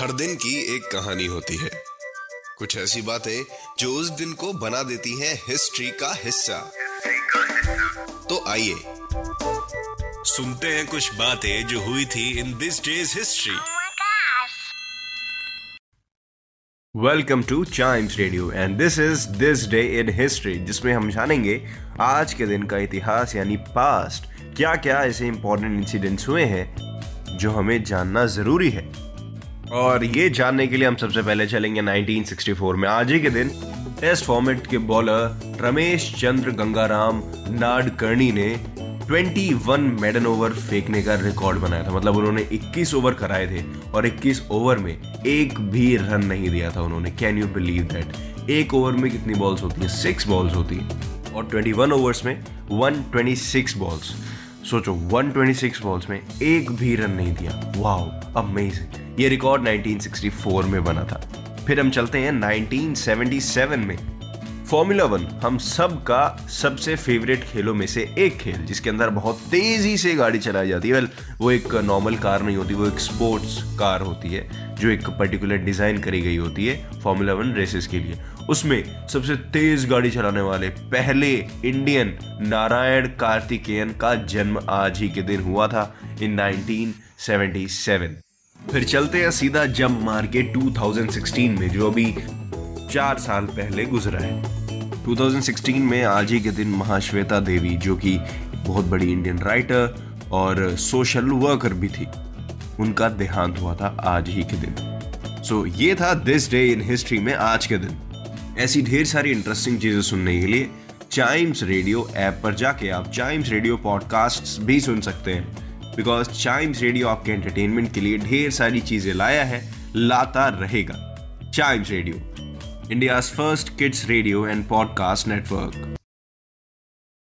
हर दिन की एक कहानी होती है। कुछ ऐसी बातें जो उस दिन को बना देती हैं हिस्ट्री का हिस्सा। तो आइए सुनते हैं कुछ बातें जो हुई थी in this day's history. Welcome to Chimes Radio and this is this day in history जिसमें हम जानेंगे आज के दिन का इतिहास यानी पास्ट क्या क्या ऐसे इंपॉर्टेंट इंसिडेंट्स हुए हैं जो हमें जानना ज़रूरी है। और ये जानने के लिए हम सबसे पहले चलेंगे 1964 में। आज ही के दिन टेस्ट फॉर्मेट के बॉलर रमेश चंद्र गंगाराम नाडकर्णी ने 21 मेडन ओवर फेंकने का रिकॉर्ड बनाया था। मतलब उन्होंने 21 ओवर कराए थे और 21 ओवर में एक भी रन नहीं दिया था उन्होंने। कैन यू बिलीव दैट एक ओवर में कितनी बॉल्स होती हैं? सिक्स बॉल्स होती हैं। और 21 ओवर्स में 126 बॉल्स सोचो 126 बॉल्स में एक भी रन नहीं दिया। वाओ अमेजिंग ये रिकॉर्ड 1964 में बना था। फिर हम चलते हैं 1977 में। फॉर्मूला वन, हम सब का सबसे फेवरेट खेलों में से एक खेल, जिसके अंदर बहुत तेज़ी से गाड़ी चलाई जाती है। वेल वो एक नॉर्मल कार नहीं होती, वो एक स्पोर्ट्स कार होती है, जो एक पर्टिकुलर डिज़ाइन करी गई होती है फॉर्मूला वन रेसेस के लिए। उसमें सबसे तेज गाड़ी चलाने वाले पहले इंडियन नारायण कार्तिकेयन का जन्म आज ही के दिन हुआ था इन 1977 फिर चलते हैं सीधा जंप मार के 2016 में जो अभी चार साल पहले गुजरा है। 2016 में आज ही के दिन महाश्वेता देवी जो कि बहुत बड़ी इंडियन राइटर और सोशल वर्कर भी थी उनका देहांत हुआ था आज ही के दिन। सो so, ये था दिस डे इन हिस्ट्री में आज के दिन। ऐसी ढेर सारी इंटरेस्टिंग चीज़ें सुनने के लिए चाइम्स रेडियो ऐप पर जाके आप चाइम्स रेडियो पॉडकास्ट भी सुन सकते हैं। बिकॉज़ चाइम्स रेडियो आपके एंटरटेनमेंट के लिए ढेर सारी चीज़ें लाया है, लाता रहेगा Chimes Radio India first kids radio and podcast network.